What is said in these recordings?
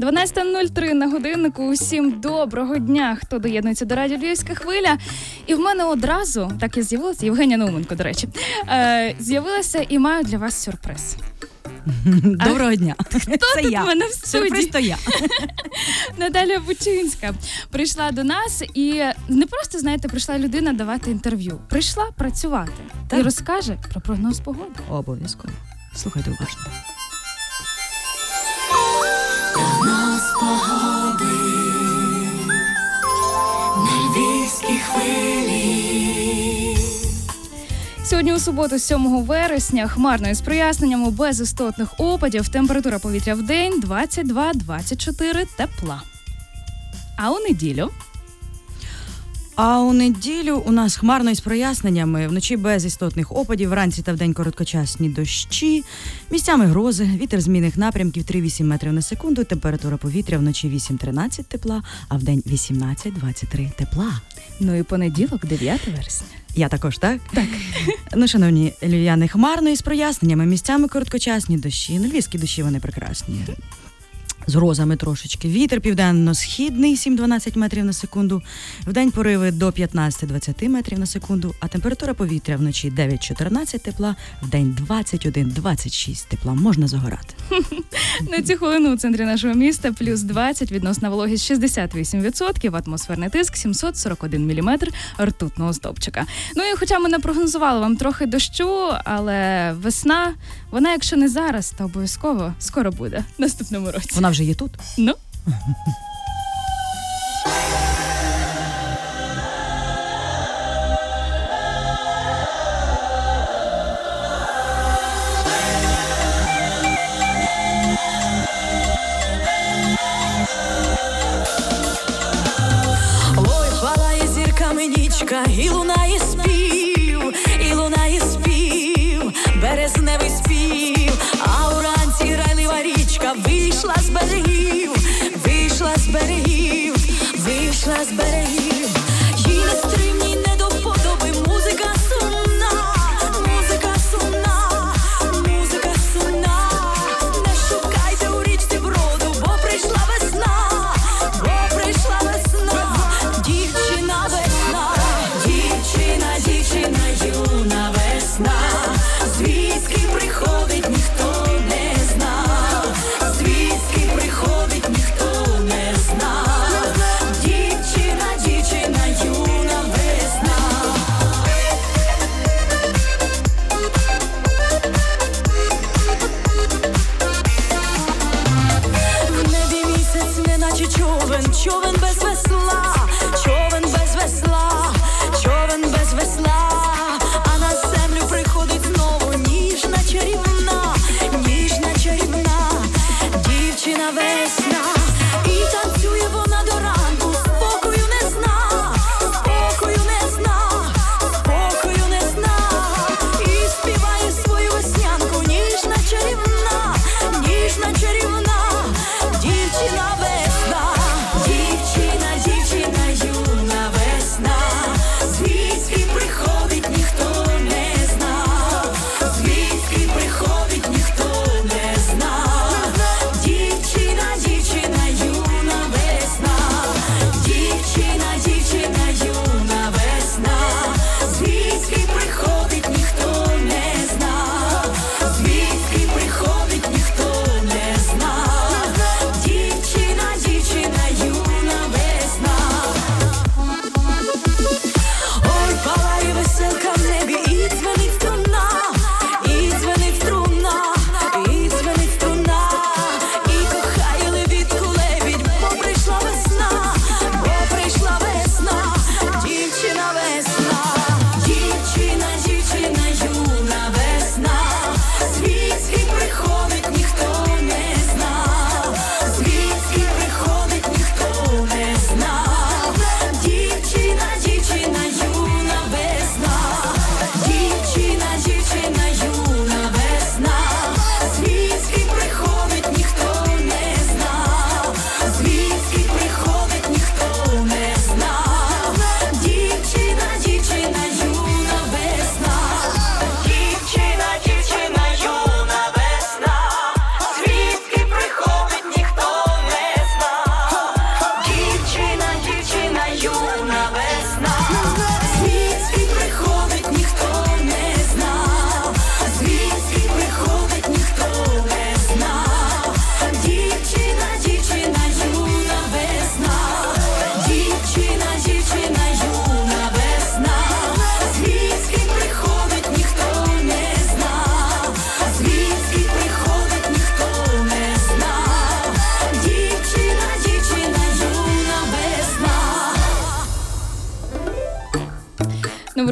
12.03 на годиннику. Усім доброго дня, хто доєднується до радіо Львівська хвиля. І в мене одразу так і з'явилася Євгенія Науменко, до речі, е, з'явилася і маю для вас сюрприз. Доброго дня. Хто Це тут я. мене в студії? То я. Наталя Бучинська прийшла до нас і не просто, знаєте, прийшла людина давати інтерв'ю. Прийшла працювати і розкаже про прогноз погоди. Обов'язково. Слухайте уважно. Сьогодні у суботу, 7 вересня, хмарно із проясненнями без істотних опадів. Температура повітря в день 22-24 тепла. А у неділю А у неділю у нас хмарно із проясненнями, вночі без істотних опадів, вранці та вдень короткочасні дощі, місцями грози, вітер змінних напрямків 3-8 метрів на секунду, температура повітря вночі 8-13 тепла, а вдень 18-23 тепла. ну і понеділок, 9 вересня. Я також, так? Так. Ну, шановні львів'яни, хмарно із проясненнями, місцями короткочасні дощі. Ну, львівські дощі вони прекрасні. З грозами трошечки. Вітер південно-східний 7-12 метрів на секунду. Вдень пориви до 15-20 метрів на секунду, а температура повітря вночі 9-14 тепла, вдень 21-26 тепла. Можна загорати. На цю хвилину у центрі нашого міста плюс 20, відносна вологість 68%, атмосферний тиск 741 мм ртутного стовпчика. Ну і хоча ми не прогнозували вам трохи дощу, але весна, вона, якщо не зараз, то обов'язково скоро буде в наступному році. Вона вже є тут. Ну. І лунає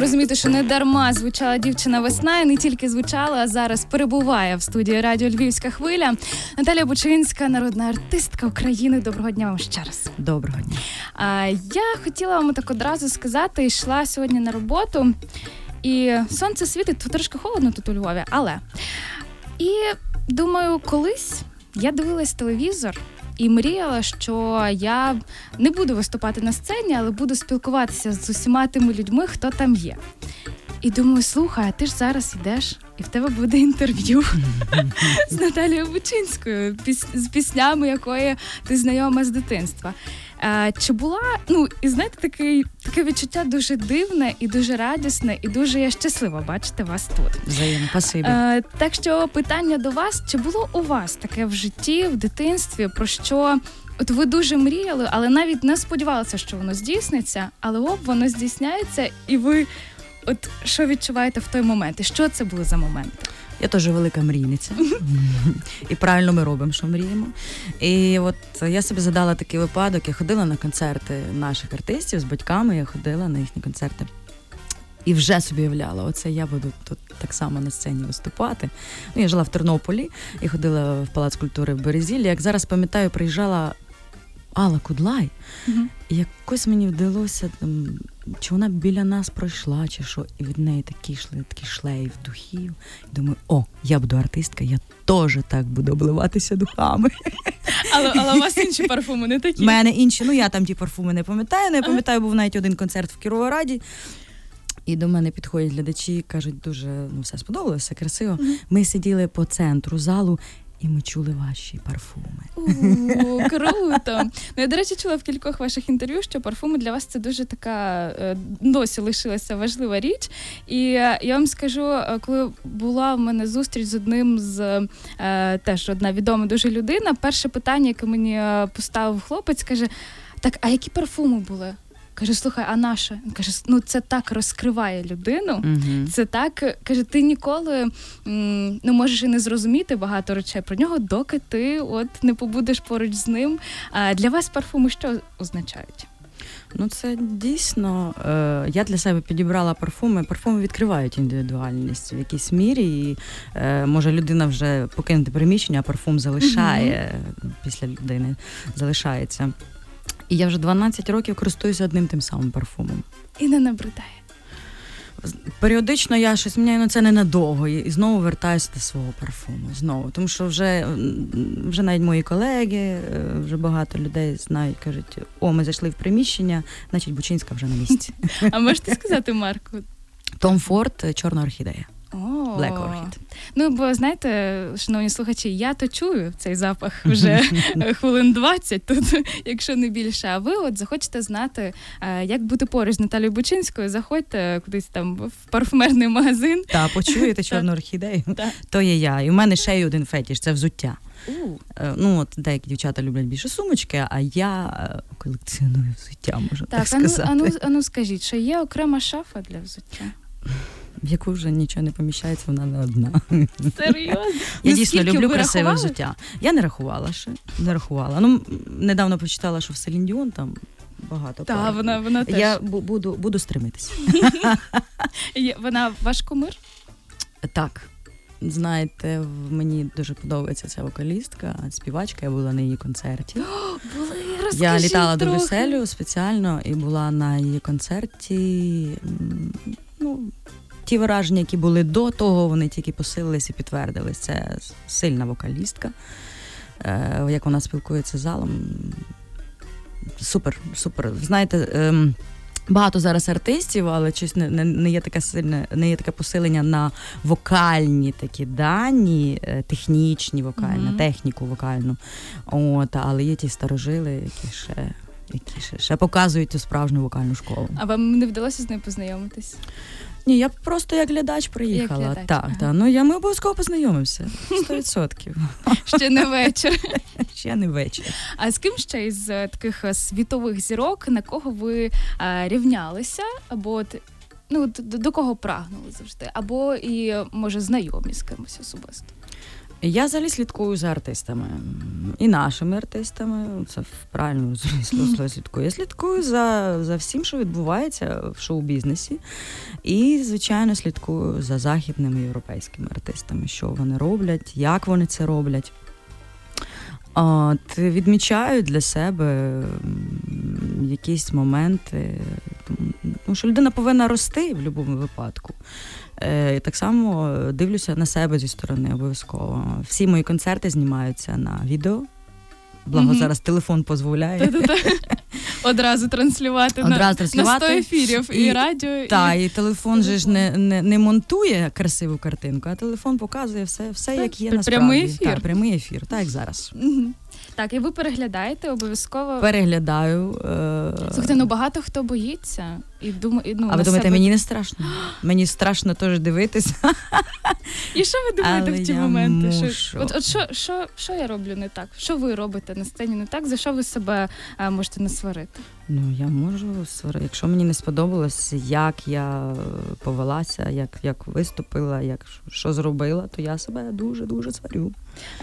Ви розумієте, що не дарма звучала дівчина весна, і не тільки звучала, а зараз перебуває в студії радіо Львівська хвиля. Наталія Бучинська, народна артистка України. Доброго дня вам ще раз. Доброго дня. А, я хотіла вам так одразу сказати, йшла сьогодні на роботу, і сонце світить, то трошки холодно тут у Львові, але і думаю, колись я дивилась телевізор. І мріяла, що я не буду виступати на сцені, але буду спілкуватися з усіма тими людьми, хто там є. І думаю, слухай, а ти ж зараз йдеш, і в тебе буде інтерв'ю з Наталією Бучинською, з піснями якої ти знайома з дитинства. Е, чи була, ну і знаєте, такий, таке відчуття дуже дивне і дуже радісне, і дуже я щаслива бачити вас тут. Взаємно, спасибі. Е, так що питання до вас: чи було у вас таке в житті, в дитинстві, про що от ви дуже мріяли, але навіть не сподівалися, що воно здійсниться, але оп, воно здійсняється, і ви от що відчуваєте в той момент? І що це були за моменти? Я теж велика мрійниця. І правильно ми робимо, що мріємо. І от я собі задала такий випадок. Я ходила на концерти наших артистів з батьками, я ходила на їхні концерти. І вже собі уявляла, оце я буду тут так само на сцені виступати. Ну, я жила в Тернополі і ходила в Палац культури в Березіллі. Як зараз пам'ятаю, приїжджала Алла Кудлай, Мгм. і якось мені вдалося, там, чи вона біля нас пройшла, чи що, і від неї такі йшли, такий шлейф духів. Думаю, о, я буду артистка, я теж так буду обливатися духами. Але, але у вас інші парфуми не такі. У мене інші, ну я там ті парфуми не пам'ятаю. Не пам'ятаю, був навіть один концерт в Кіровограді. І до мене підходять глядачі, кажуть, дуже ну все сподобалося, все красиво. Ми сиділи по центру залу. І ми чули ваші парфуми. У, круто. Ну, я, до речі, чула в кількох ваших інтерв'ю, що парфуми для вас це дуже така е, досі лишилася важлива річ. І е, я вам скажу, е, коли була в мене зустріч з одним з теж одна відома дуже людина, перше питання, яке мені поставив хлопець, каже: Так, а які парфуми були? Каже, слухай, а наше? Він каже, ну це так розкриває людину. Угу. Це так каже, ти ніколи м, ну можеш і не зрозуміти багато речей про нього, доки ти от не побудеш поруч з ним. А для вас парфуми що означають? Ну, це дійсно. Е, я для себе підібрала парфуми. Парфуми відкривають індивідуальність в якійсь мірі. І е, може людина вже покинути приміщення, а парфум залишає після людини, залишається. І я вже 12 років користуюся одним тим самим парфумом. І не набридає. Періодично я щось міняю, але це ненадовго, і знову вертаюся до свого парфуму. Знову. Тому що вже, вже навіть мої колеги, е, вже багато людей знають, кажуть, о, ми зайшли в приміщення, значить Бучинська вже на місці. А можете сказати Марку? Том Форд, чорна орхідея. Black Orchid. Ну, бо знаєте, шановні слухачі, я то чую цей запах вже хвилин 20 тут, якщо не більше. А ви от захочете знати, е, як бути поруч з Наталією Бучинською, заходьте кудись там в парфумерний магазин. Та почуєте чорну орхідею, то є я. І в мене ще й один фетіш це взуття. Е, Ну, от деякі дівчата люблять більше сумочки, а я е, колекціоную взуття, можна так, Так, ану, сказати. ану, ану скажіть, чи є окрема шафа для взуття? В яку вже нічого не поміщається, вона не одна. Серйозно? Я Ну, дійсно люблю красиве рахували? взуття. Я не рахувала ще. Не рахувала. Ну, недавно почитала, що в Селін Діон там багато. Так, пар. вона, вона теж. Я бу- буду, буду стримитися. Вона ваш кумир? Так. Знаєте, мені дуже подобається ця вокалістка, співачка. Я була на її концерті. Були, Я літала до. Брюсселю спеціально і була на її концерті. Ну, ті враження, які були до того, вони тільки посилились і підтвердились. Це сильна вокалістка. Е, як вона спілкується з залом. Супер, супер. Знаєте, ем, багато зараз артистів, але щось не, не, не є таке сильне, не є таке посилення на вокальні такі дані, е, технічні вокальні, Мгм. техніку вокальну. От, але є ті старожили, які ще. Які ще, ще показують цю справжню вокальну школу. А вам не вдалося з нею познайомитись? Ні, я просто як глядач приїхала. глядач, так, ага. так. Ну я ми обов'язково познайомимося. 100%. Ще не вечір. Ще не вечір. А з ким ще із е, таких е, світових зірок, на кого ви а, рівнялися, або от, ну, до, до кого прагнули завжди, або і може знайомі з кимось особисто? Я взагалі слідкую за артистами і нашими артистами. Це в правильному змислі слова слідкую. Я слідкую за, за всім, що відбувається в шоу-бізнесі. І, звичайно, слідкую за західними європейськими артистами, що вони роблять, як вони це роблять. От, відмічаю для себе якісь моменти. Тому що людина повинна рости в будь-якому випадку. Е, так само дивлюся на себе зі сторони обов'язково. Всі мої концерти знімаються на відео. Благо Мгм. зараз телефон дозволяє. Одразу транслювати на, Одразу на 100 ефірів і, І- радіо, Так, і і телефон же ж не, не, не монтує красиву картинку, а телефон показує все, все Так, як є насправді. прямий ефір. Так, прямий ефір, так як зараз. Мгм. Так, і ви переглядаєте обов'язково. Переглядаю. Е... Слухайте, ну багато хто боїться і думає, ну, а ви думаєте, себе... мені не страшно? Мені страшно теж дивитися. І що ви думаєте Але в ті моменти? мушу. Що, от, от що, що, що я роблю не так? Що ви робите на сцені не так? За що ви себе а, можете насварити? Ну, я можу сварити. Якщо мені не сподобалось, як я повелася, як, як виступила, як що зробила, то я себе дуже дуже сварю.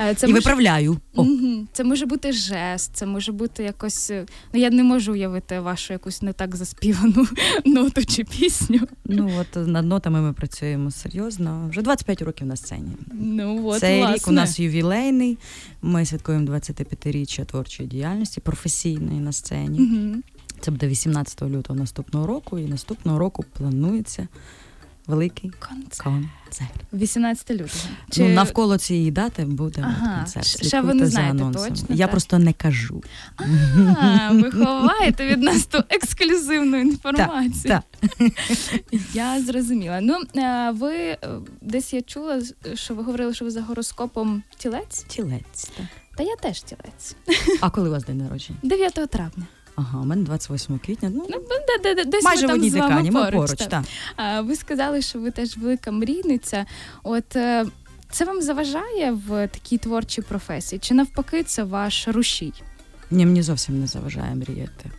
Е, Це І може... виправляю. О, Це може бути жест, це може бути якось. е, Ну я не можу уявити вашу якусь не так заспівану ноту чи пісню. Ну от над нотами ми працюємо серйозно. Вже 25 років на сцені. Ну от Цей власне. рік у нас ювілейний. Ми святкуємо 25-річчя творчої діяльності, професійної на сцені. Угу. Це буде 18 лютого наступного року, і наступного року планується великий Концерт. концерт. 18 лютого. Ну, навколо цієї дати буде Ага, концерт. ще ви не знаєте анонсами. точно, Я так? просто не кажу. А, ви ховаєте від нас ту ексклюзивну інформацію. так. Я зрозуміла. Ну, е, ви е, десь я чула, що ви говорили, що ви за гороскопом тілець, Тілець. Так. та я теж тілець. А коли у вас день народження? 9 травня. Ага, у мене 28 квітня. Ну, Ну, де, де, де, десь майже ми в одній з вами декані, ми поруч. так. А, ви сказали, що ви теж велика мрійниця. От е, це вам заважає в такій творчій професії? Чи навпаки, це ваш рушій? Ні, мені зовсім не заважає мріяти.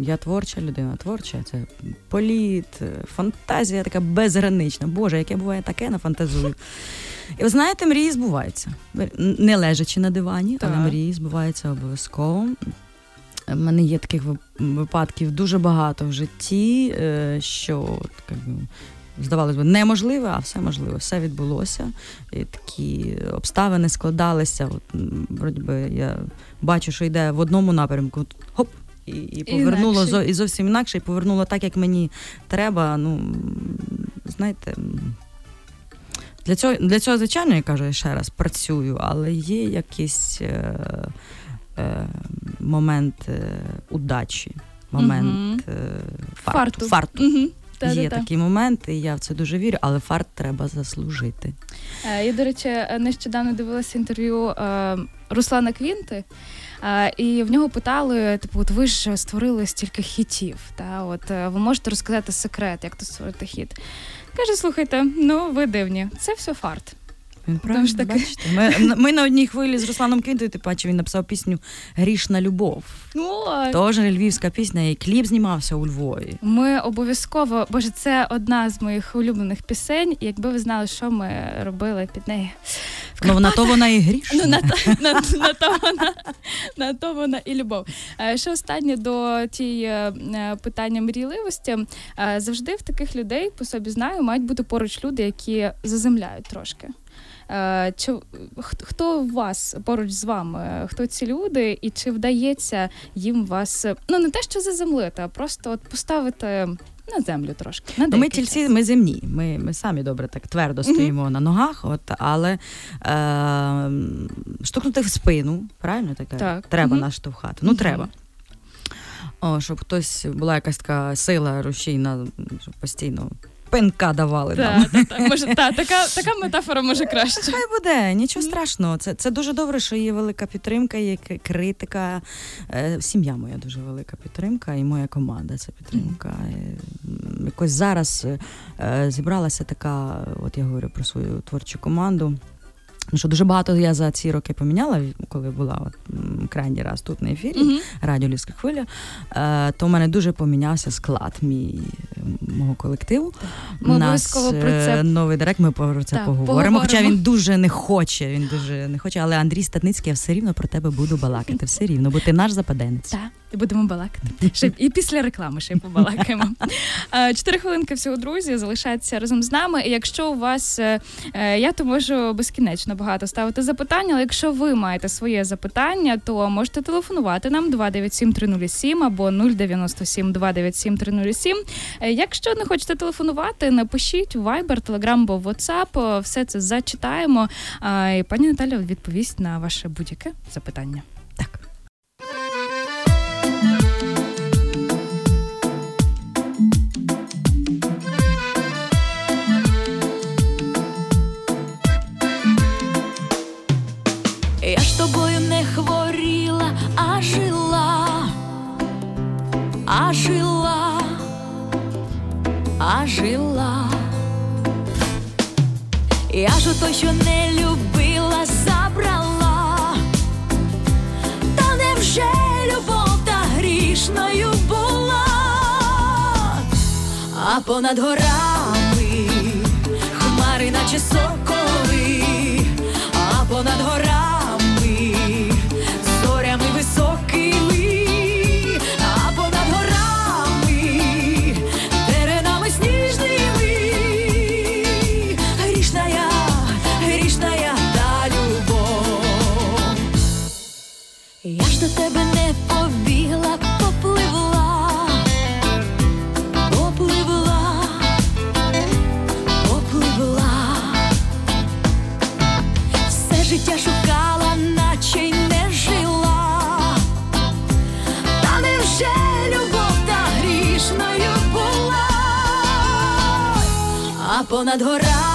Я творча людина, творча, це політ, фантазія така безгранична. Боже, яке буває таке на фантазую. І ви знаєте, мрії збуваються. Не лежачи на дивані, Так. але мрії збуваються обов'язково. У мене є таких випадків дуже багато в житті, е, що як здавалось би, неможливе, а все можливо, все відбулося. І такі обставини складалися. От, вроді би, я бачу, що йде в одному напрямку, хоп, і, і повернуло зо, і зовсім інакше, і повернуло так, як мені треба. Ну, знаєте. Для цього, для цього, звичайно, я кажу я ще раз, працюю, але є якийсь е, е, момент е, удачі, момент е, фарту. Фарту. фарту. Угу. Є такі моменти, і я в це дуже вірю, але фарт треба заслужити. Е, Я, до речі, нещодавно дивилася інтерв'ю е, Руслана Квінти, е, і в нього питали: типу, от ви ж створили стільки хітів. Та от е, ви можете розказати секрет, як то створити хіт? Каже, слухайте, ну ви дивні, це все фарт. Тому правильно, ж таки- бачите? Ми, ми на одній хвилі з Русланом Квінтою, ти бачив, він написав пісню Грішна любов. Ну, Теж львівська пісня, і кліп знімався у Львові. Ми обов'язково, боже, це одна з моїх улюблених пісень. Якби ви знали, що ми робили під нею. Ну, на то вона і грішна. Ну, на, то- на, на, то вона, на то вона і любов. Е, Ще останнє до тієї е, питання мрійливості. Е, Завжди в таких людей, по собі знаю, мають бути поруч люди, які заземляють трошки. Е, Чи, хто вас поруч з вами? Хто ці люди, і чи вдається їм вас ну не те, що заземлити, а просто от поставити на землю трошки? На Ну, ми тільці, ми земні. Ми, ми самі добре так твердо стоїмо на ногах, от, але е, штовхнути в спину, правильно таке? Так. Треба Мгм. наштовхати. Ну, Мгм. треба. О, щоб хтось була якась така сила рушійна, щоб постійно пинка давали нам. Та, та, та, може, та, така, така метафора може краще. Хай буде, нічого страшного. Це, це дуже добре, що є велика підтримка, є критика. Е, Сім'я моя дуже велика підтримка, і моя команда це підтримка. Е, Якось зараз е, зібралася така, от я говорю про свою творчу команду. Ну, що дуже багато я за ці роки поміняла, коли була от, крайній раз тут на ефірі, Мгм. радіо Львівська хвиля, е, то в мене дуже помінявся склад мій. Мого колективу. Ми нас, про е, це- новий директ, ми про це Так, поговоримо. Хоча він дуже не хоче. Він дуже не хоче, але Андрій Статницький, я все рівно про тебе буду балакати. Все рівно, бо ти наш западенець. Так, і будемо балакати. Ще і після реклами ще й побалакаємо. Е, Чотири хвилинки всього, друзі, залишайтеся разом з нами. І якщо у вас е, я то можу безкінечно багато ставити запитання, але якщо ви маєте своє запитання, то можете телефонувати нам 297 307 або 097 297 307. Е, Якщо не хочете телефонувати, напишіть Viber, Telegram або WhatsApp. Е, Все це зачитаємо. А, І пані Наталя відповість на ваше будь-яке запитання. Понад горами хмари, наче соколи, понад горами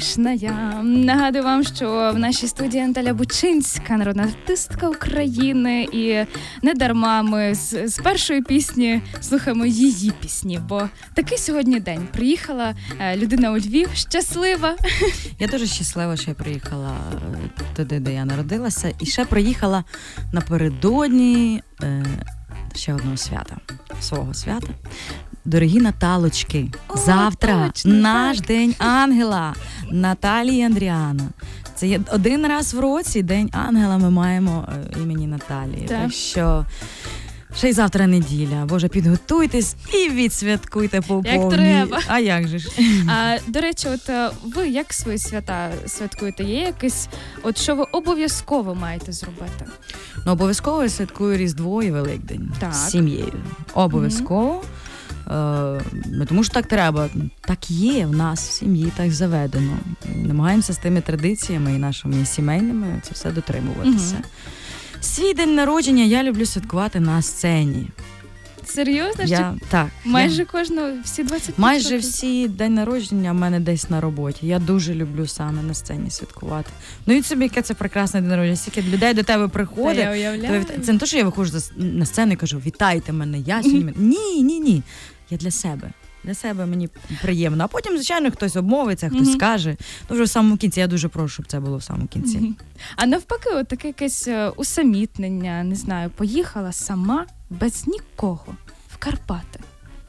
грішна я. Нагадую вам, що в нашій студії Наталя Бучинська, народна артистка України, і не дарма ми з, з першої пісні слухаємо її пісні, бо такий сьогодні день. Приїхала е, людина у Львів, щаслива. Я дуже щаслива, що я приїхала е, туди, де я народилася, і ще приїхала напередодні е, ще одного свята, свого свята. Дорогі Наталочки, О, завтра точно, наш так. день ангела. Наталії Андріана. Це є один раз в році День Ангела. Ми маємо е, імені Наталії. Так. Так що ще й завтра неділя. Боже, підготуйтесь і відсвяткуйте по Як треба. А як же ж? А до речі, от е, ви як свої свята святкуєте? Є якесь, от що ви обов'язково маєте зробити? Ну, обов'язково я святкую Різдво і Великдень Так. з сім'єю. Обов'язково. Е, ну, тому що так треба. Так є в нас в сім'ї, так заведено. Намагаємося з тими традиціями і нашими сімейними це все дотримуватися. Мгм. Свій день народження я люблю святкувати на сцені. Серйозно? Я, так, майже я, кожного всі 20 майже всі день народження в мене десь на роботі. Я дуже люблю саме на сцені святкувати. Ну і собі, яке це прекрасне день народження. Стільки людей до тебе Та приходить. я уявляю. Це не те, що я виходжу на сцену і кажу, вітайте мене, я сьогодні. Ні, ні, ні. Я для себе. Для себе мені приємно. А потім, звичайно, хтось обмовиться, хтось Мгм. скаже. Ну, вже в самому кінці. Я дуже прошу, щоб це було в самому кінці. Мгм. А навпаки, от таке якесь е, усамітнення, не знаю, поїхала сама без нікого в Карпати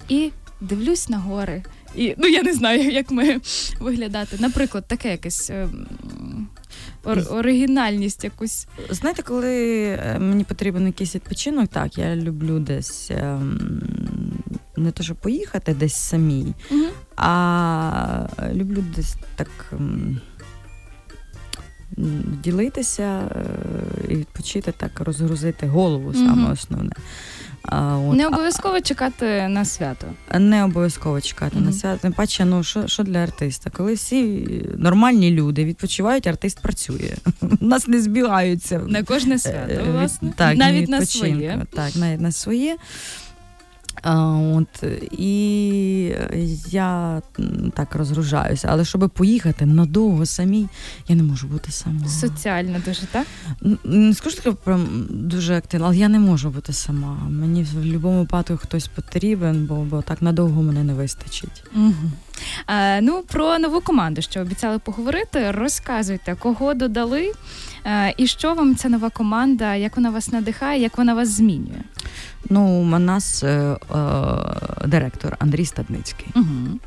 і дивлюсь на гори. І ну я не знаю, як ми виглядати. Наприклад, таке якесь е, ор- оригінальність якусь. Знаєте, коли е, мені потрібен якийсь відпочинок, так, я люблю десь ем, не то, щоб поїхати десь самій, Мгм. а люблю десь так. ем, Ділитися е, і відпочити так, розгрузити голову саме Мгм. основне. А, от, Не обов'язково чекати на свято. не обов'язково чекати Мгм. на свято. Тим паче, ну що, що для артиста? Коли всі нормальні люди відпочивають, артист працює. У нас не збігаються На кожне Е, свято, власне. Так, Навіть на своє. Так, навіть на своє. От, і я так розгружаюся. Але щоб поїхати надовго самій, я не можу бути сама. Соціально дуже, так? Не скажу таке прям дуже активно, але я не можу бути сама. Мені в будь-якому випадку хтось потрібен, бо, бо так надовго мене не вистачить. Угу. А, ну, про нову команду, що обіцяли поговорити, розказуйте, кого додали, і що вам ця нова команда, як вона вас надихає, як вона вас змінює. Ну, у нас е, е, директор Андрій Стадницький, Угу.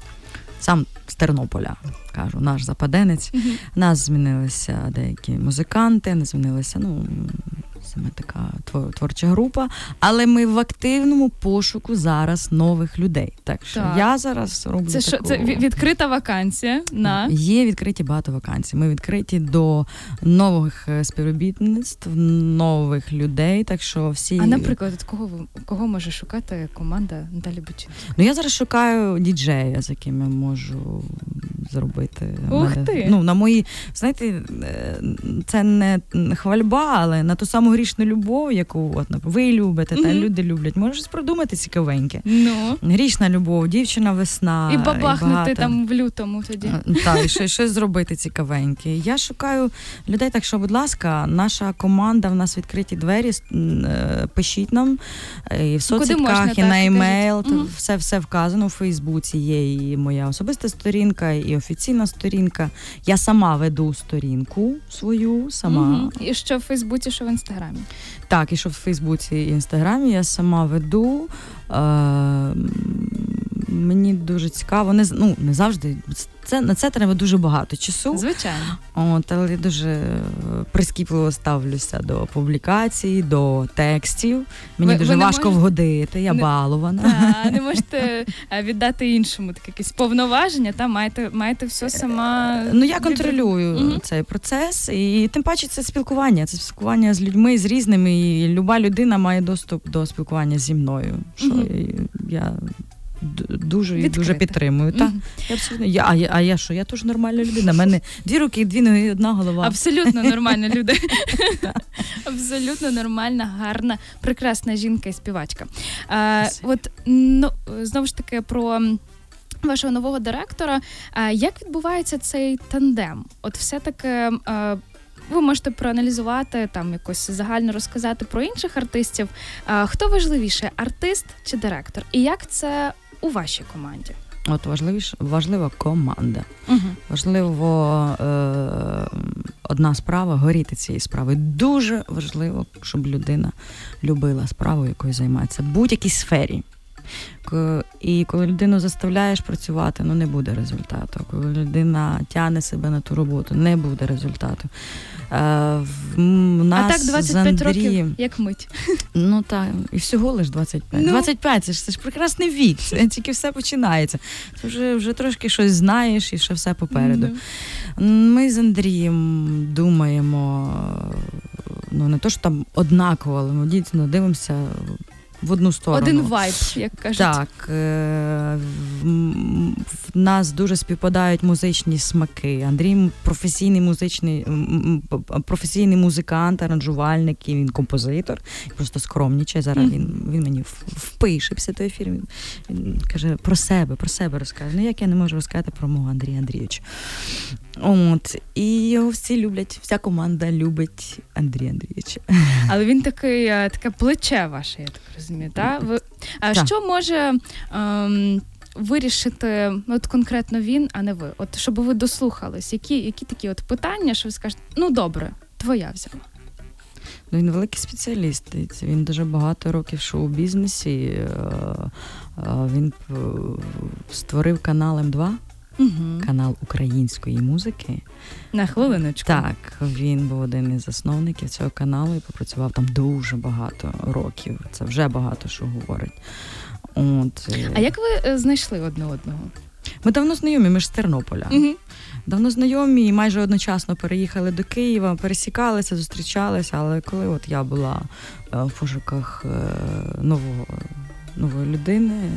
сам з Тернополя, кажу, наш западенець. Угу. нас змінилися деякі музиканти, не змінилися, ну. Саме така твор- творча група, але ми в активному пошуку зараз нових людей. Так що Так. я зараз роблю Це що таку... це ві- відкрита вакансія на Є відкриті багато вакансій. Ми відкриті до нових е, співробітництв, нових людей. Так що всі а наприклад, от кого кого може шукати команда Наталі Бучинська? ну я зараз шукаю діджея, з яким я можу зробити. Ух ти! Ну на мої знаєте, е, це не хвальба, але на ту саму грішну любов, яку от ви любите, та люди люблять. Можеш щось придумати цікавеньке. Ну Грішна любов, дівчина весна і бабахнути багато. там в лютому тоді. Е, Так, і щось, щось зробити цікавеньке. Я шукаю людей, так що, будь ласка, наша команда, в нас відкриті двері. е, Пишіть нам і в можна, соцсетках, і так, на емейл. Все все вказано. У Фейсбуці є і моя особиста сторінка, і офіційна сторінка. Я сама веду сторінку свою, сама. угу. І що в Фейсбуці, що в інстаграмі. Так, і що в Фейсбуці і Інстаграмі я сама веду. Е, мені дуже цікаво. Не, ну, не завжди. Це, на це треба дуже багато часу. Звичайно. От, але я дуже е, прискіпливо ставлюся до публікацій, до текстів. Мені Ви- дуже ви важко можете- вгодити, я Не- балована. Та, не можете е, віддати іншому таке якесь повноваження, та маєте, маєте все сама. Ну я контролюю Мгм. цей процес, і тим паче це спілкування. Це спілкування з людьми з різними. І люба людина має доступ до спілкування зі мною. Що Мгм. я дуже Відкрита. дуже підтримую. Та я абсолютно я, а я, а я що? Я теж нормальна людина. У мене дві руки, дві ноги, і одна голова. Абсолютно нормальна людина. Абсолютно нормальна, гарна, прекрасна жінка і співачка. А, от ну знову ж таки про. Вашого нового директора, як відбувається цей тандем? От все-таки ви можете проаналізувати там якось загально розказати про інших артистів. Хто важливіше, артист чи директор? І як це у вашій команді? От важливіше важлива команда. Угу. Важливо е, одна справа горіти цієї справи. Дуже важливо, щоб людина любила справу, якою займається в будь-якій сфері. І коли людину заставляєш працювати, ну не буде результату. Коли людина тягне себе на ту роботу, не буде результату. Е, в- у А так з 25 років, як мить. Ну так, і всього лиш 25. Ну. 25 це ж це ж прекрасний вік. Це тільки все починається. Це вже, вже трошки щось знаєш і ще все попереду. Ну. Ми з Андрієм думаємо, ну не то, що там однаково, але ми дійсно дивимося в одну сторону. Один вайб, як кажуть. Так, е, в нас дуже співпадають музичні смаки. Андрій професійний музичний професійний музикант, аранжувальник, і він композитор. Просто скромнічає. Зараз він, він мені впише після ефіру. Він, він каже про себе, про себе розкаже. Ну як я не можу розказати про мого Андрія Андрійовича. От і його всі люблять, вся команда любить Андрія Андрійовича. Але він такий, е, таке плече ваше, я так розумію. Та? Ви... А Так. що може ем, вирішити от конкретно він, а не ви? От щоб ви дослухались, які, які такі от питання, що ви скажете, ну добре, твоя взяла. Ну, він великий спеціаліст. Він дуже багато років в шоу-бізнесі. е, е, Він е, створив канал М2, Угу. канал української музики. На хвилиночку. Так, він був один із засновників цього каналу і попрацював там дуже багато років. Це вже багато що говорить. От, е, А як ви е, знайшли одне одного? Ми давно знайомі, ми ж з Тернополя. Угу. Давно знайомі і майже одночасно переїхали до Києва, пересікалися, зустрічалися. Але коли от я була е, в пошуках нового, нової людини,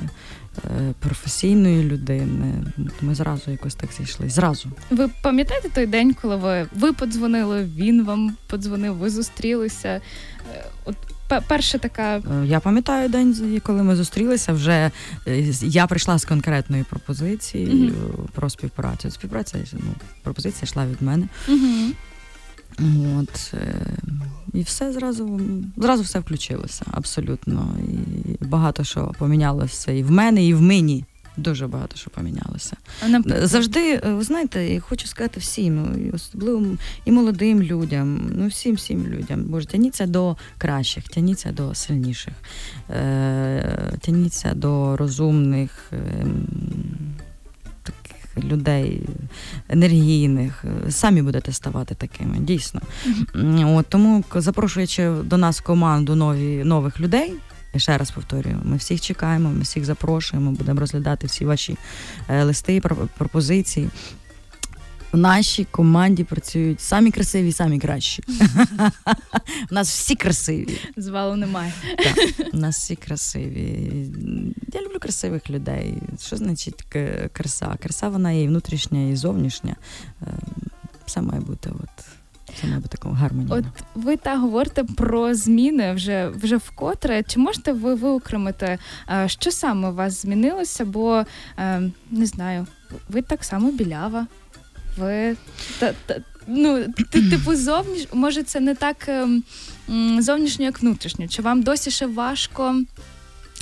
професійної людини, ми зразу якось так зійшли. Зразу. Ви пам'ятаєте той день, коли ви, ви подзвонили, він вам подзвонив, ви зустрілися? Е, От перша така. Е, Я пам'ятаю день, коли ми зустрілися. Вже е, я прийшла з конкретною пропозицією Мгм. про співпрацю. Співпраця ну, пропозиція йшла від мене. Угу. От е, і все зразу, зразу все включилося абсолютно. І багато що помінялося і в мене, і в мені. Дуже багато що помінялося. Нам Завжди, е, ви знаєте, я хочу сказати всім, ну, особливо і молодим людям, ну всім всім людям. Боже, тяніться до кращих, тяніться до сильніших, е, тяніться до розумних. Людей енергійних, е, самі будете ставати такими, дійсно. От тому, запрошуючи до нас команду нові нових людей. Я ще раз повторюю, ми всіх чекаємо, ми всіх запрошуємо, будемо розглядати всі ваші е, листи, про- пропозиції. В нашій команді працюють самі красиві, самі кращі. У нас всі красиві. звалу немає. Так, у нас всі красиві. Я люблю красивих людей. Що значить краса? Краса вона і внутрішня, і зовнішня. Е, Все має бути от. Все має бути такого гармонійно. От ви так говорите про зміни вже вже вкотре. Чи можете ви виокремити, е, що саме у вас змінилося? Бо е, не знаю, ви так само білява. Ви та, та, ну, ти- типу зовніш, може, це не так ем, зовнішньо, як внутрішньо. Чи вам досі ще важко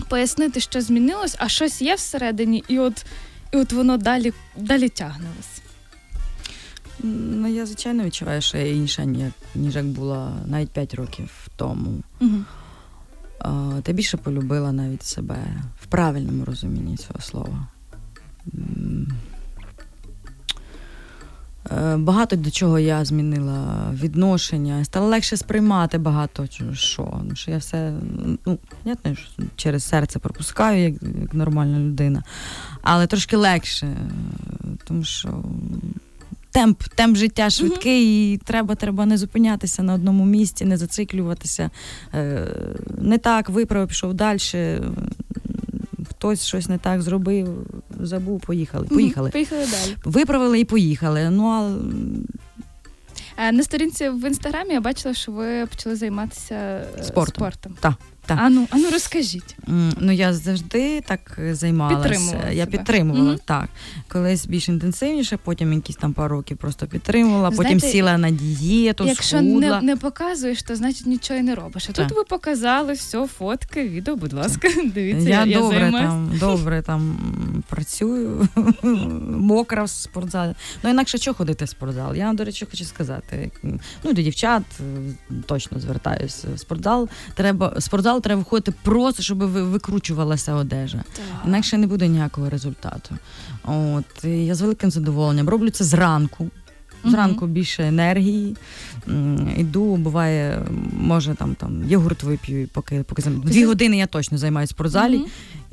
пояснити, що змінилось, а щось є всередині, і от, і от воно далі, далі тягне вас? Ну, я, звичайно, відчуваю, що я інша, ніж як була навіть 5 років тому. Угу. Та більше полюбила навіть себе в правильному розумінні цього слова. Е, Багато до чого я змінила відношення, стало легше сприймати багато чого, що. Ну, що я все, ну, понятно, що через серце пропускаю, як, як нормальна людина, але трошки легше, тому що темп, темп життя швидкий, і треба, треба не зупинятися на одному місці, не зациклюватися. Е, Не так, виправив, пішов далі. Хтось щось не так зробив, забув, поїхали. Поїхали. Поїхали далі. Виправили і поїхали. Ну а Е, На сторінці в інстаграмі я бачила, що ви почали займатися е, Спортом. спортом. Так, так. Ану, ану розкажіть. Ну, я завжди так займалася. Я себе. підтримувала, Мгм. так. Колись більш інтенсивніше, потім якісь там пару років просто підтримувала, потім сіла на дієту, Якщо не, не показуєш, то значить нічого і не робиш. А Так. тут ви показали все, фотки, відео, будь ласка, дивіться, я, я, добре займаюсь. там, добре там працюю, мокра в спортзалі. Ну, інакше що ходити в спортзал? Я до речі, хочу сказати. Ну, до дівчат е, точно звертаюся в спортзал. Треба спортзал зал треба входити просто, щоб викручувалася одежа. Інакше не буде ніякого результату. От і я з великим задоволенням роблю це зранку. Зранку більше енергії. Йду, буває, може там там йогурт вип'ю, поки поки дві години я точно займаюся в спортзалі.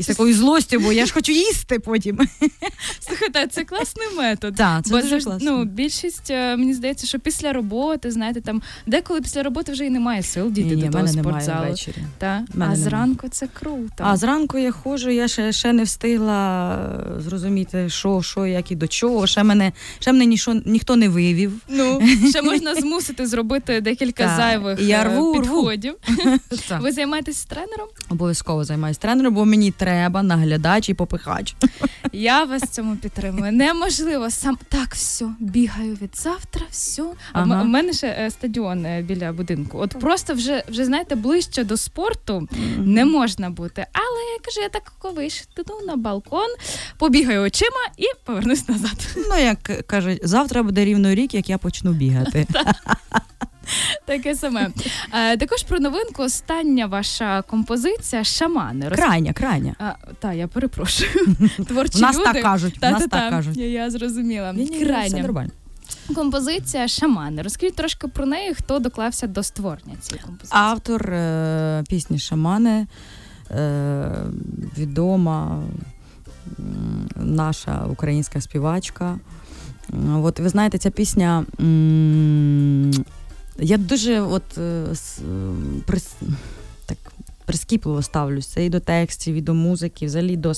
Мгм. І з такою злостю, бо я ж хочу їсти потім. Слухайте, це класний метод. Так, це Бо дуже класно. ну, більшість, е, мені здається, що після роботи, знаєте, там деколи після роботи вже і немає сил дійти Ні, до того спортзалу. Та? А зранку це круто. А зранку я ходжу, я ще, ще не встигла е, зрозуміти, що, що, як і до чого. Ще мене, ще мене ніщо, ніхто не вивів. Ну, ще можна змусити зробити декілька Так. зайвих я е, рву, рву. Ви займаєтесь тренером? Обов'язково займаюся тренером, бо мені треба наглядач і попихач. Я вас в цьому підтримую. Неможливо сам так, все, бігаю від завтра, все. А Ага. в мене ще е, стадіон е, біля будинку. От просто вже, вже знаєте, ближче до спорту не можна бути. Але я кажу, я так вийду на балкон, побігаю очима і повернусь назад. Ну, як кажуть, завтра буде рівно рік, як я почну бігати. Таке саме. Е, також про новинку остання ваша композиція Шамани. Роз... Крайня, крайня. А, та, я перепрошую. Творчі нас люди. так кажуть, в нас Та-та-та. кажуть. Я, я зрозуміла. Ні-ні, все нормально. Композиція Шамани. Розкажіть трошки про неї, хто доклався до створення цієї композиції. Автор е, пісні Шамани, е, відома наша українська співачка. От ви знаєте, ця пісня. м, Я дуже от, е, прис, так, прискіпливо ставлюся і до текстів, і до музики, взагалі до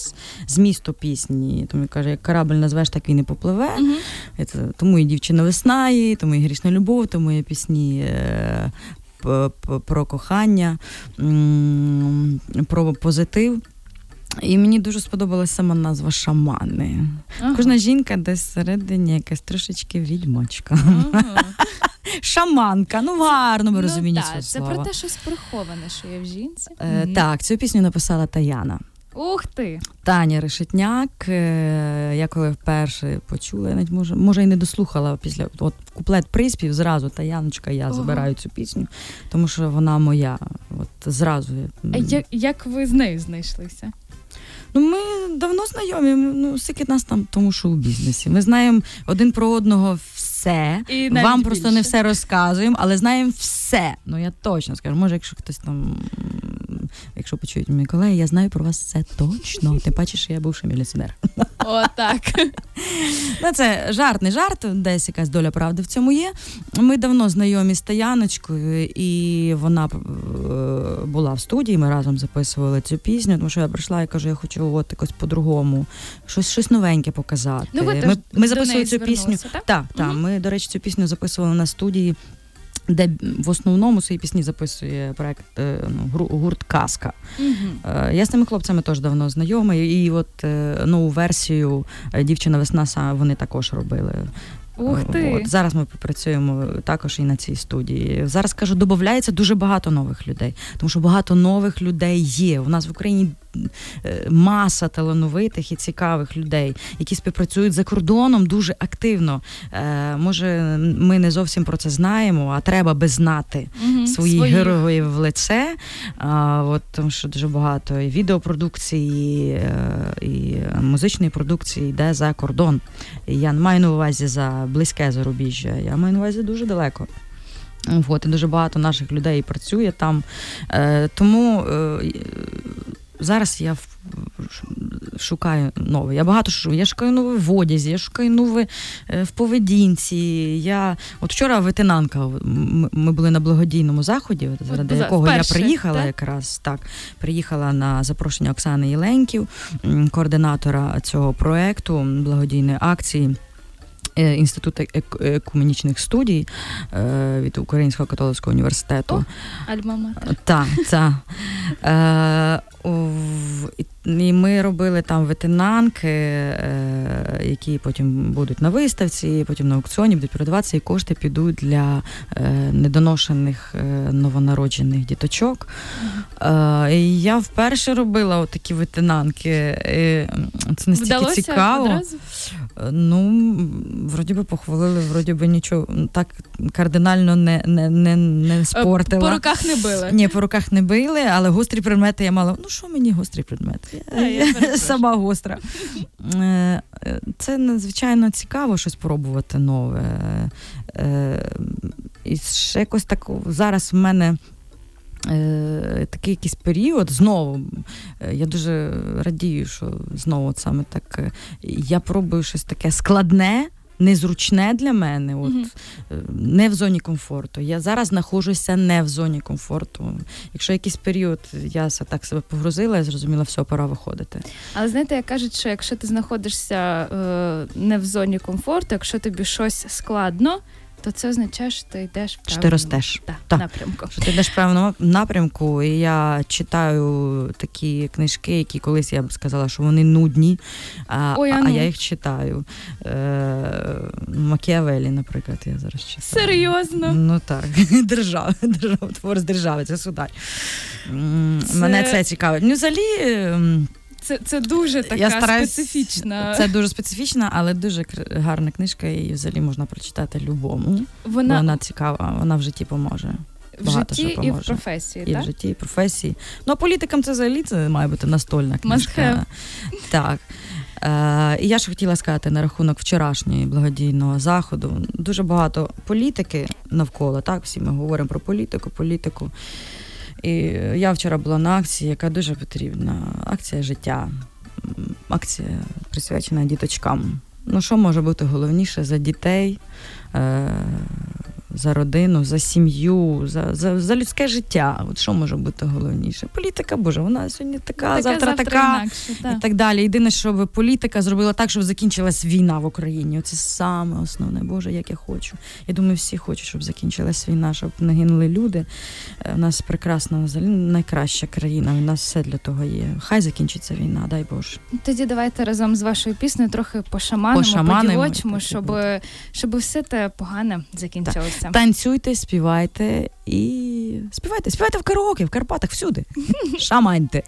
змісту пісні. Тому каже, як корабль назвеш, так він і попливе. Мгм. Це, тому і дівчина весна, є, тому і грішна любов, тому і пісні е, про кохання, про позитив. І мені дуже сподобалася сама назва шамани. Ага. Кожна жінка десь всередині якась трошечки відьмачка. Ага. Шаманка, ну в гарному Ну, цього Це слова. про те, щось приховане, що є в жінці. Е, Мгм. Так, цю пісню написала Таяна. Ух ти! Таня Решетняк. е, Я коли вперше почула, я навіть може, може і не дослухала після от куплет приспів, зразу Таяночка, я Ого. забираю цю пісню, тому що вона моя. От зразу. А як, як ви з нею знайшлися? Ну, ми давно знайомі. Ну, скільки нас там, тому що у бізнесі. Ми знаємо один про одного все. І Вам просто не все розказуємо, але знаємо все. Ну я точно скажу. Може, якщо хтось там, якщо почують мої колеги, я знаю про вас все точно. Паче, що я бувший міліціонер. О, так. Ну, це жарт, не жарт, десь якась доля правди в цьому є. Ми давно знайомі з Таяночкою, і вона е, була в студії. Ми разом записували цю пісню, тому що я прийшла і кажу, я хочу от якось по-другому, щось, щось новеньке показати. Ну, ви ми, ми записували цю пісню. так? Так, так. Мгм. Ми, до речі, цю пісню записували на студії. Де в основному свої пісні записує проект е, ну, гурт Казка. Mm-hmm. Я з тими хлопцями теж давно знайомий, і от е, нову версію Дівчина весна са- вони також робили. Ух ти. От, зараз ми працюємо також і на цій студії. Зараз кажу, додається дуже багато нових людей, тому що багато нових людей є. У нас в Україні е, маса талановитих і цікавих людей, які співпрацюють за кордоном дуже активно. Е, Може, ми не зовсім про це знаємо, а треба би знати Мгм. своїх свої. героїв в лице. А, от, тому що дуже багато і відеопродукції, е, і музичної продукції йде за кордон. І я не маю на увазі за близьке зарубіжжя, я маю на увазі дуже далеко. От, і дуже багато наших людей працює там. Е, тому е, зараз я шукаю нове. Я багато шукаю. Я шукаю нове в одязі, я шукаю нове е, в поведінці. Я от вчора ветенанка. Ми були на благодійному заході, заради якого вперше, я приїхала так? якраз так. Приїхала на запрошення Оксани Єленьків, м, координатора цього проекту благодійної акції. Е, Інституту ек- екуменічних студій е, від Українського католицького університету. Альма-матер. Так, так. І- ми робили там ветенанки, е, які потім будуть на виставці, потім на аукціоні будуть продаватися, і кошти підуть для е, недоношених е, новонароджених діточок. І я вперше робила такі ветенанки. Це настільки Вдалося цікаво. одразу? Ну, вроді би похвалили, вроді би нічого так кардинально не, не, не, не спортила. По руках не били. Ні, по руках не били, але гострі предмети я мала. Ну, що мені гострі предмети? Я. Сама гостра. Е, е, Це надзвичайно цікаво щось пробувати нове. Е, І ще якось так зараз в мене. е, Такий якийсь період знову. е, Я дуже радію, що знову от саме так. е, Я пробую щось таке складне, незручне для мене. От, mm-hmm. не в зоні комфорту. Я зараз знаходжуся не в зоні комфорту. Якщо якийсь період я так себе погрузила, я зрозуміла, все, пора виходити. Але знаєте, як кажуть, що якщо ти знаходишся е, не в зоні комфорту, якщо тобі щось складно, то це означає, що ти йдеш в Що ти ростеш. да, напрямку. Що ти йдеш в правильному напрямку, і я читаю такі книжки, які колись я б сказала, що вони нудні, а, Ой, а а ну. я їх читаю. Е, Макіавелі, наприклад, я зараз читаю. Серйозно? Ну так, держава, держава, твор з держави, це сударь. Це- Мене це цікавить. Ну, взагалі. Це, це дуже така я стараюсь, специфічна. Це дуже специфічна, але дуже гарна книжка, і взагалі можна прочитати любому. Вона, Вона цікава, вона в житті поможе. в багато житті і в професії, І так? в житті, і в професії. Ну, а політикам це взагалі це має бути настольна книжка. have. Так. Е, і я ж хотіла сказати на рахунок вчорашньої благодійного заходу. Дуже багато політики навколо, так, всі ми говоримо про політику, політику. І я вчора була на акції, яка дуже потрібна. Акція життя, акція присвячена діточкам. Ну, що може бути головніше за дітей, за родину, за сім'ю, за, за, за людське життя? От що може бути головніше? Політика, боже, вона сьогодні така, Таке завтра, така. інакше, І так. так далі. Єдине, щоб політика зробила так, щоб закінчилась війна в Україні. Це саме основне. Боже, як я хочу. Я думаю, всі хочуть, щоб закінчилась війна, щоб не гинули люди. Е, У нас прекрасна, взагалі найкраща країна. У нас все для того є. Хай закінчиться війна, дай Боже. Тоді давайте разом з вашою піснею трохи пошаманимо, Пошаманимо, подівочимо, так, так, щоб, щоб все те погане закінчилося. Танцюйте, співайте і співайте, співайте в караоке, в Карпатах, всюди. Шаманьте.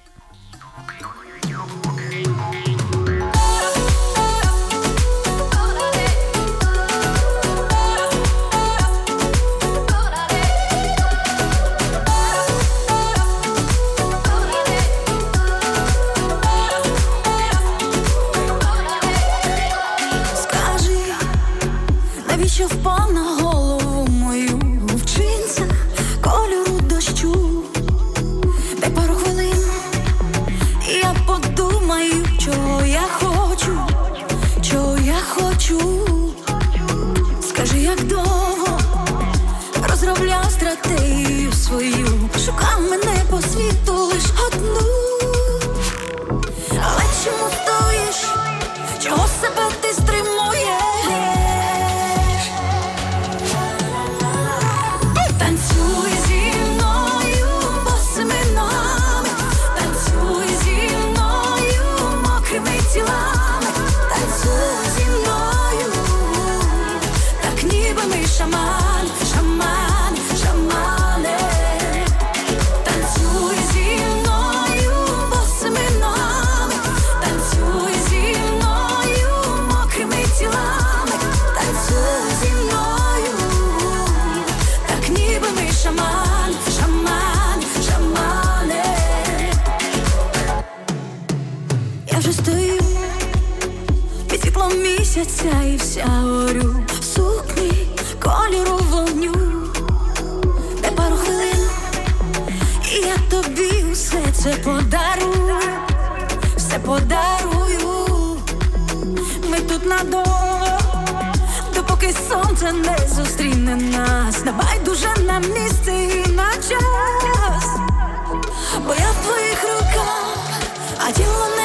Тобі усе це подарую, все подарую. Ми тут надовго, допоки сонце не зустріне нас. давай дуже на місце і на час. Бо я в твоїх руках, а тіло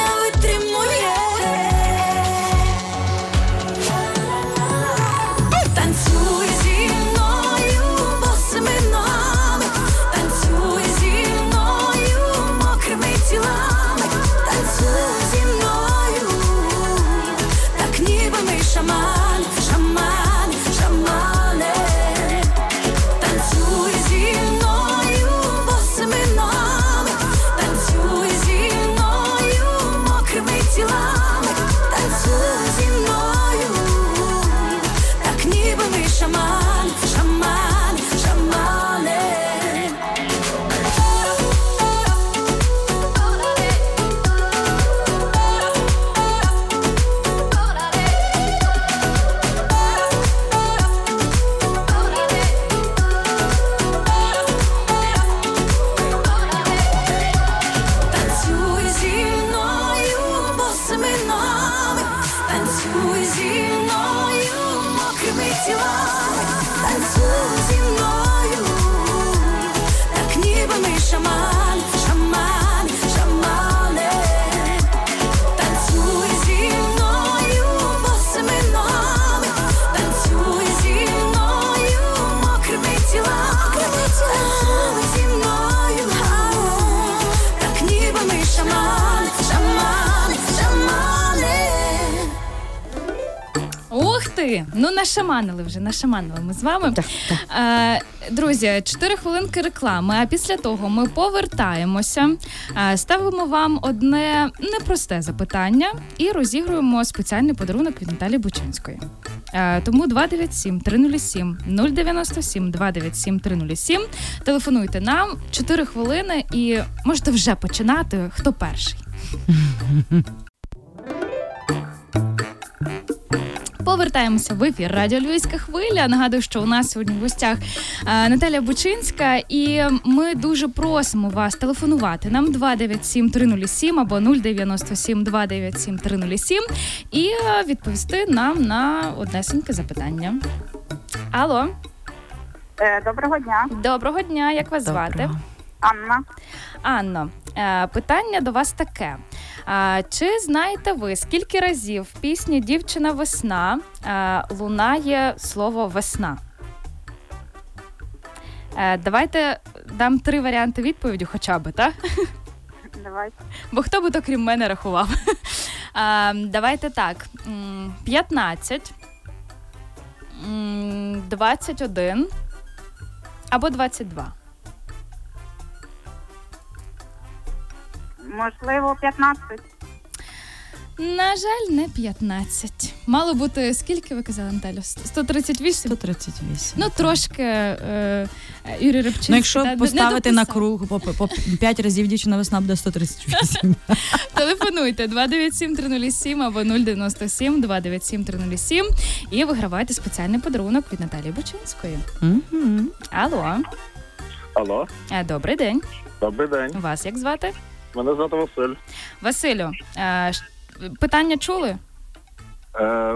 ніби ми ти! Ну нашаманили вже, нашаманили ми з вами. Так, так. Е, друзі, 4 хвилинки реклами. А після того ми повертаємося, е, ставимо вам одне непросте запитання і розігруємо спеціальний подарунок від Наталі Бучинської. Е, тому 297 307 097 297 307. Телефонуйте нам 4 хвилини і можете вже починати. Хто перший? Повертаємося в ефір Радіо Львівська хвиля. Нагадую, що у нас сьогодні в гостях е, Наталя Бучинська, і ми дуже просимо вас телефонувати нам 297 307 або 097 297 307 і е, відповісти нам на однесеньке запитання. Алло, Е, Доброго дня, доброго дня, як вас звати? Доброго. Анна. Анно, питання до вас таке. А, Чи знаєте ви, скільки разів в пісні Дівчина весна е, лунає слово весна? Е, Давайте дам три варіанти відповіді, хоча б, так? Давайте. Бо хто би то крім мене рахував? А, Давайте так: 15, 21 або 22. Можливо, 15. На жаль, не 15. Мало бути скільки ви казали, Наталю? 138? 138. Ну, трошки е, е, Юрій Рибчинський. Ну, якщо да, не поставити на круг по, по 5 разів дівчина весна буде 138. Телефонуйте 297-307 або 097-297-307 і вигравайте спеціальний подарунок від Наталії Бучинської. Алло, Алло, Е, добрий день. добрий день. Вас як звати? Мене звати Василь. Василю, е, ш- питання чули? Е,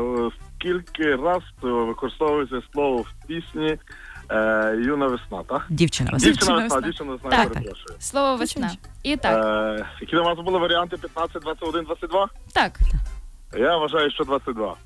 скільки раз використовується слово в пісні е, Юна весна, так? Дівчина весна. Дівчина весна, весна. дівчина весна, Так. я перепрошую. Слово весна. І так, Е, які у нас були варіанти 15, 21, 22? так. Я вважаю, що 22.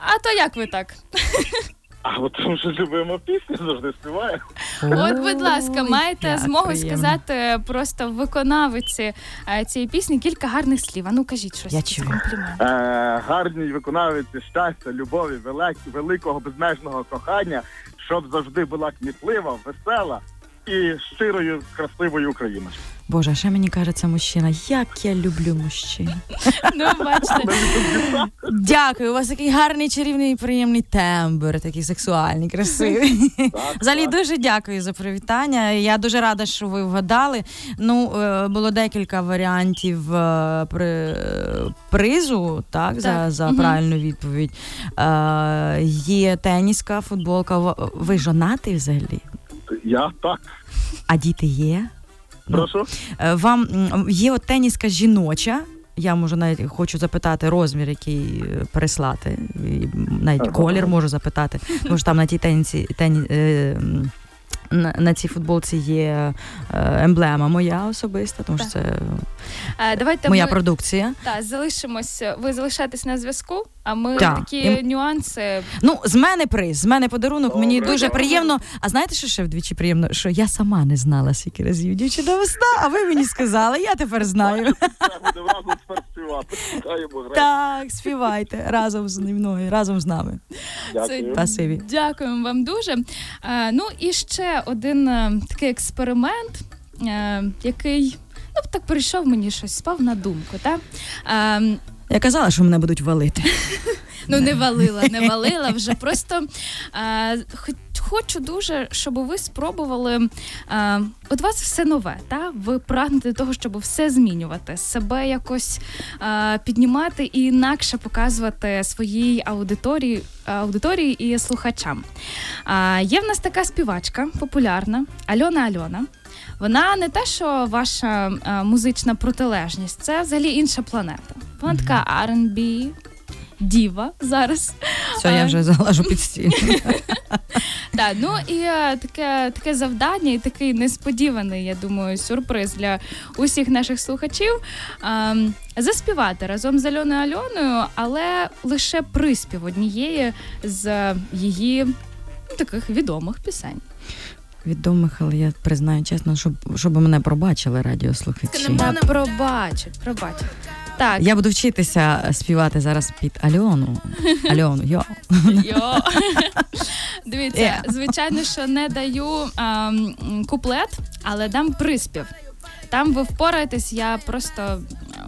А то як ви так? А от тому що любимо пісню, завжди співаємо. От, будь ласка, маєте як змогу приємно. сказати просто виконавиці е, цієї пісні кілька гарних слів. А ну кажіть щось. Я чую. комплімент. Е, гарній виконавиці щастя, любові, велик- великого безмежного кохання, щоб завжди була кмітлива, весела і щирою, красивою Україною. Боже, а ще мені каже ця мужчина, як я люблю мужчин. Ну, бачите. Дякую, у вас такий гарний, чарівний, приємний тембр, такий сексуальний, красивий. Взагалі дуже дякую за привітання. Я дуже рада, що ви вгадали. Ну, е, було декілька варіантів е, при, призу, так, за, Так. за Мгм. правильну відповідь. Е, Є теніска, футболка. В- Ви жонатий взагалі? Я так. А діти є? Ну, Прошу. Е, Вам є от теніска жіноча. Я можу навіть хочу запитати розмір, який е, переслати. Навіть Ага. колір можу запитати. Що там на тій тенісі, тені, е, на, на цій футболці є е, емблема моя особиста, тому що це Е, Давайте моя ми продукція. та, залишимось. Ви залишаєтесь на зв'язку, а ми Так. такі І- нюанси. Ну, з мене приз, з мене подарунок. Мені Добре, дуже добре. приємно. А знаєте, що ще вдвічі приємно? Що я сама не знала скільки разів дівчина весна, а ви мені сказали, я тепер знаю. Співати. Так, співайте разом з мною, разом з нами. Дякую. Спасибі. Дякуємо вам дуже. Е, ну і ще один е, такий експеримент, е, який ну так прийшов мені щось, спав на думку. Та? Е, Я казала, що мене будуть валити. Ну, не валила, не валила вже. Просто хоч- хочу дуже, щоб ви спробували. Е, от вас все нове, та? ви прагнете того, щоб все змінювати, себе якось е, піднімати і інакше показувати своїй аудиторії, аудиторії і слухачам. Е, є в нас така співачка популярна Альона Альона. Вона не те, що ваша е, музична протилежність, це взагалі інша планета. Вона така R&B, діва зараз. Все, я вже залажу під стіл. Так, ну і е, таке, таке завдання, і такий несподіваний, я думаю, сюрприз для усіх наших слухачів. Ем, заспівати разом з Альоною Альоною, але лише приспів однієї з її ну, таких відомих пісень. Відомих, але я признаю чесно, щоб, щоб мене пробачили радіослухачі. Та пробачить, пробачить. Так, Я буду вчитися співати зараз під Альону. Альону, йо. Йо. Дивіться, Yeah. звичайно, що не даю ем, куплет, але дам приспів. Там ви впораєтесь, я просто е,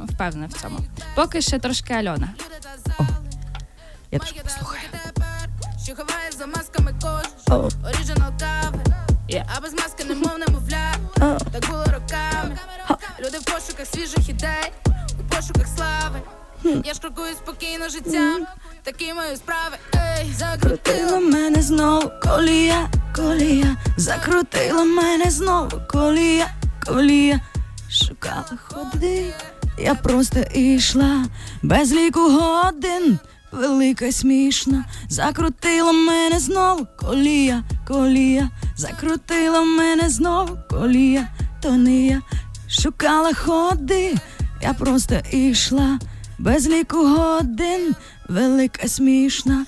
впевнена в цьому. Поки ще трошки Альона. Я трошки послухаю. Що ховає за масками кожен О. Оріжинал кави А без маски немов немовля О. Так було роками Люди в пошуках свіжих ідей Пошуках слави. Я ж крокую спокійно життям. Такі мої справи. Ей, Закрутила мене знову колія, колія, закрутила мене знову колія, колія, шукала ходи, я просто ішла. Без ліку годин, велика й смішна, закрутила мене знову колія, колія, закрутила мене знову колія, то не я. Шукала ходи, я просто ішла без ліку годин, велика смішна.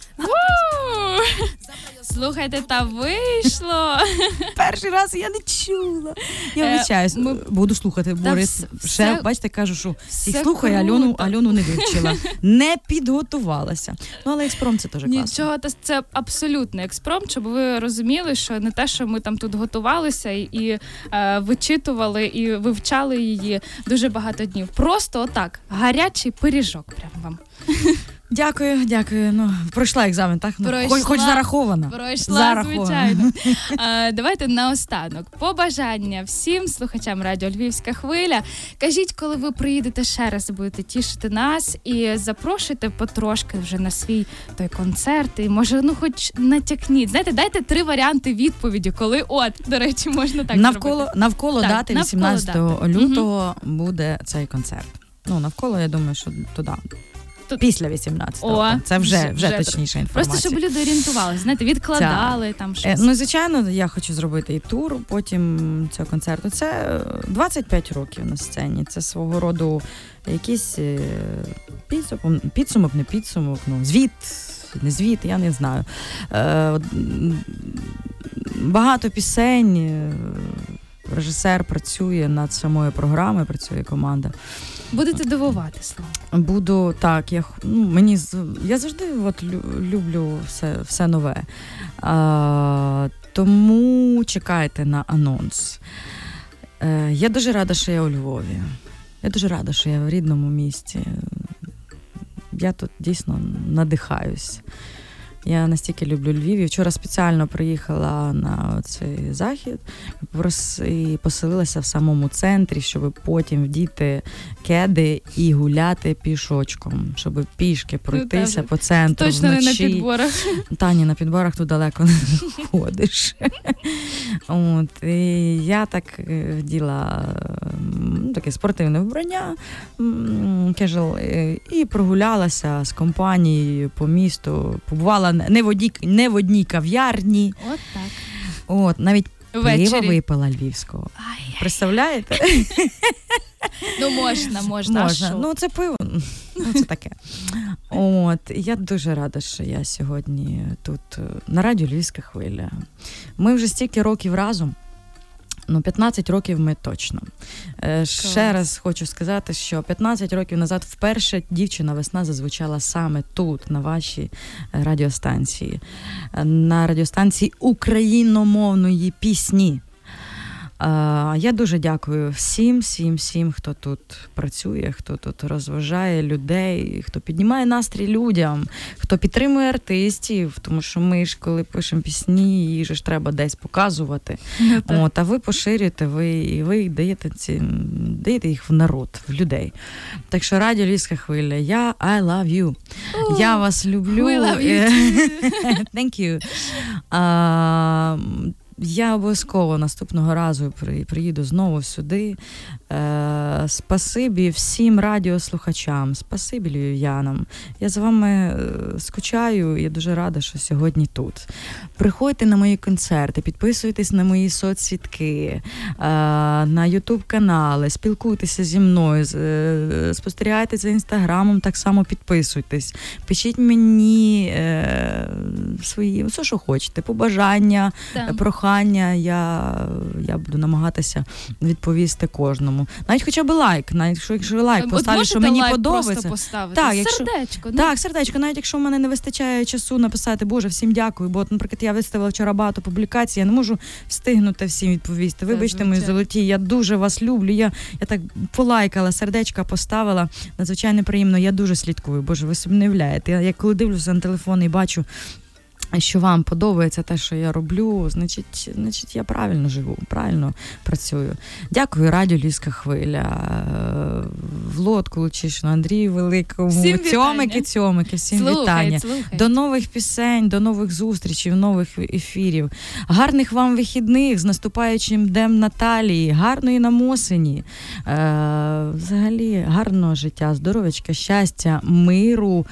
Слухайте, та вийшло. Перший раз я не чула. Я Е, вибачаюсь, ми- буду слухати Борис. вс- Ще все- бачите, кажу, що все всіх слухаю, Альону. Альону не вивчила, не підготувалася. Ну але експром це теж класно. Нічого, це абсолютно експромт, щоб ви розуміли, що не те, що ми там тут готувалися і, і е, вичитували і вивчали її дуже багато днів. Просто отак, гарячий пиріжок. Прям вам Дякую, дякую. Ну пройшла екзамен, так? Ну, Пройшла. Хоч, хоч зарахована. пройшла, Зараховано. звичайно. Е, давайте наостанок. Побажання всім слухачам радіо Львівська хвиля. Кажіть, коли ви приїдете ще раз, будете тішити нас і запрошуйте потрошки вже на свій той концерт. І може, ну хоч натякніть. Знаєте, дайте три варіанти відповіді, коли от, до речі, можна так навколо зробити. навколо Так, дати навколо 18 дати. лютого буде цей концерт. Ну навколо, я думаю, що туди. Тут- Після 18-го. О, це вже, вже- вже, точніша інформація. Просто щоб люди орієнтувалися, знаєте, відкладали там Е, щось. Ну, звичайно, я хочу зробити і тур потім цього концерту. Це е, 25 років на сцені. Це свого роду якийсь е, підсумок, підсумок, не підсумок, ну, звіт, не звіт, я не знаю. Е, Багато пісень. е, Режисер працює над самою програмою, працює команда. Будете дивувати слава. Буду так, я ну, мені я завжди от люблю все, все нове. А, тому чекайте на анонс. Е, я дуже рада, що я у Львові. Я дуже рада, що я в рідному місті. Я тут дійсно надихаюсь. Я настільки люблю Львів. І вчора спеціально приїхала на цей захід і поселилася в самому центрі, щоб потім вдіти кеди і гуляти пішочком, щоб пішки пройтися так. по центру Точно не на вночі. підборах. Тані, на підборах тут далеко не ходиш. От, і я так е, вділа таке спортивне вбрання casual, е, і прогулялася з компанією по місту. Побувала не в одній, не в одній кав'ярні. От так. От, навіть Ввечері. випила львівського. Представляєте? ну можна, можна. Можна. Ну, це пиво. Ну, це таке. От, я дуже рада, що я сьогодні тут е, на радіо Львівська хвиля. Ми вже стільки років разом. Ну, 15 років ми точно. Е, Ще раз хочу сказати, що 15 років назад вперше дівчина весна зазвучала саме тут, на вашій е, радіостанції, Е, на радіостанції україномовної пісні. Я дуже дякую всім, всім, всім, хто тут працює, хто тут розважає людей, хто піднімає настрій людям, хто підтримує артистів, тому що ми ж, коли пишемо пісні, же ж треба десь показувати. Ну. От, а ви поширюєте, ви, і ви даєте ці даєте їх в народ, в людей. Так що радіо Львівська хвиля, я I love you. Я вас люблю. We love you Thank you. А, я обов'язково наступного разу приїду знову сюди. Е, спасибі всім радіослухачам, спасибі львів'янам. Я за вами е, скучаю. Я дуже рада, що сьогодні тут. Приходьте на мої концерти, підписуйтесь на мої соцсітки, е, на Ютуб канали, спілкуйтеся зі мною, е, спостерігайте за інстаграмом, так само підписуйтесь. Пишіть мені е, свої, все, що хочете, побажання, Так. Прохання. Я, я буду намагатися відповісти кожному. Навіть хоча б лайк, навіть якщо, якщо лайк От поставите, що мені лайк подобається. поставити. Так, якщо- Сердечко. ну. Так, сердечко, навіть якщо в мене не вистачає часу написати, Боже, всім дякую. Бо, наприклад, я виставила вчора багато публікацій, я не можу встигнути всім відповісти. Вибачте, мої золоті, я дуже вас люблю. Я, я так полайкала, сердечка поставила. Надзвичайно приємно. Я дуже слідкую. Боже, ви собі не уявляєте. Я, я коли дивлюся на телефон і бачу. Що вам подобається те, що я роблю, значить, значить, я правильно живу, правильно працюю. Дякую, радіо Львівська хвиля, е, Влодку Лучишину, Андрію Великому, Всім цьомики, цьомики, всім Слухай, вітання. слухай. До нових пісень, до нових зустрічей, нових ефірів. Гарних вам вихідних з наступаючим Днем Наталії, гарної нам осені. Е, взагалі, гарного життя, здоров'ячка, щастя, миру.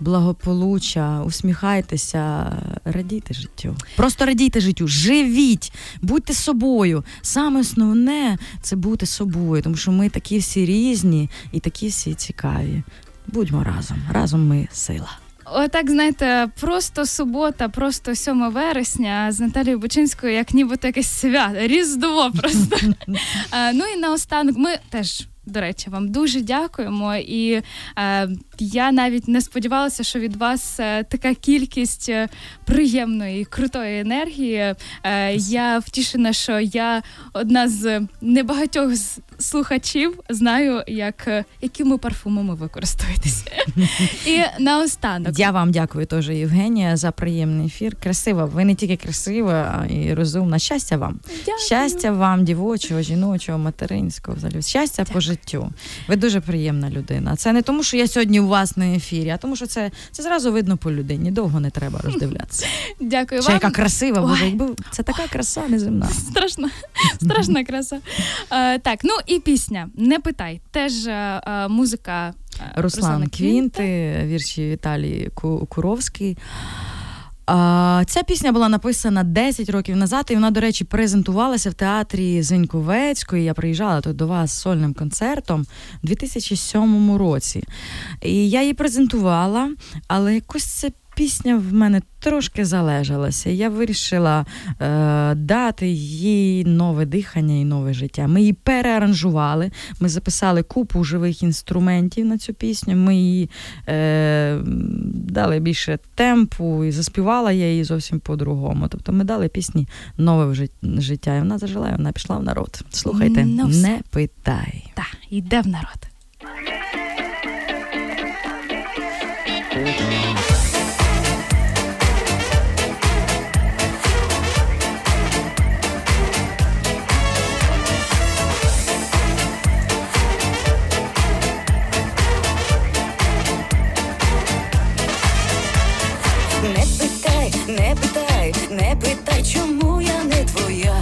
Благополуччя, усміхайтеся, радійте життю. Просто радійте життю, живіть, будьте собою. Саме основне це бути собою, тому що ми такі всі різні і такі всі цікаві. Будьмо разом. Разом ми сила. Отак, знаєте, просто субота, просто 7 вересня з Наталією Бучинською, як нібито якесь свято, різдво просто. Е, ну і наостанок, ми теж. До речі, вам дуже дякуємо. І е, я навіть не сподівалася, що від вас е, така кількість е, приємної, крутої енергії. Е, я втішена, що я одна з небагатьох слухачів знаю, як, якими парфумами ви користуєтеся. І наостанок. Я вам дякую теж, Євгенія, за приємний ефір. Красива. Ви не тільки красива, а і розумна. Щастя вам. Дякую. Щастя вам, дівочого, жіночого, материнського, взагалі. Щастя по життю. Ви дуже приємна людина. Це не тому, що я сьогодні у вас на ефірі, а тому, що це, це зразу видно по людині. Довго не треба роздивлятися. Дякую Ще вам. яка красива, боже, якби це така краса неземна. Страшна, страшна краса. Е, так, ну і пісня. Не питай. Теж е, е, музика е, Руслан Квінти, вірші Віталії Ку- Куровський. Ця пісня була написана 10 років назад, і вона, до речі, презентувалася в театрі Зеньковецької. Я приїжджала тут до вас з сольним концертом у 2007 році. І я її презентувала, але якось ця пісня в мене трошки залежалася. Я вирішила е, дати їй нове дихання і нове життя. Ми її переаранжували. Ми записали купу живих інструментів на цю пісню. Ми її е, дали більше темпу і заспівала я її зовсім по-другому. Тобто ми дали пісні нове жит- життя. І вона зажила, і вона пішла в народ. Слухайте, Ну, не питай. Так, йде в народ. Не не питай, не питай, чому я не твоя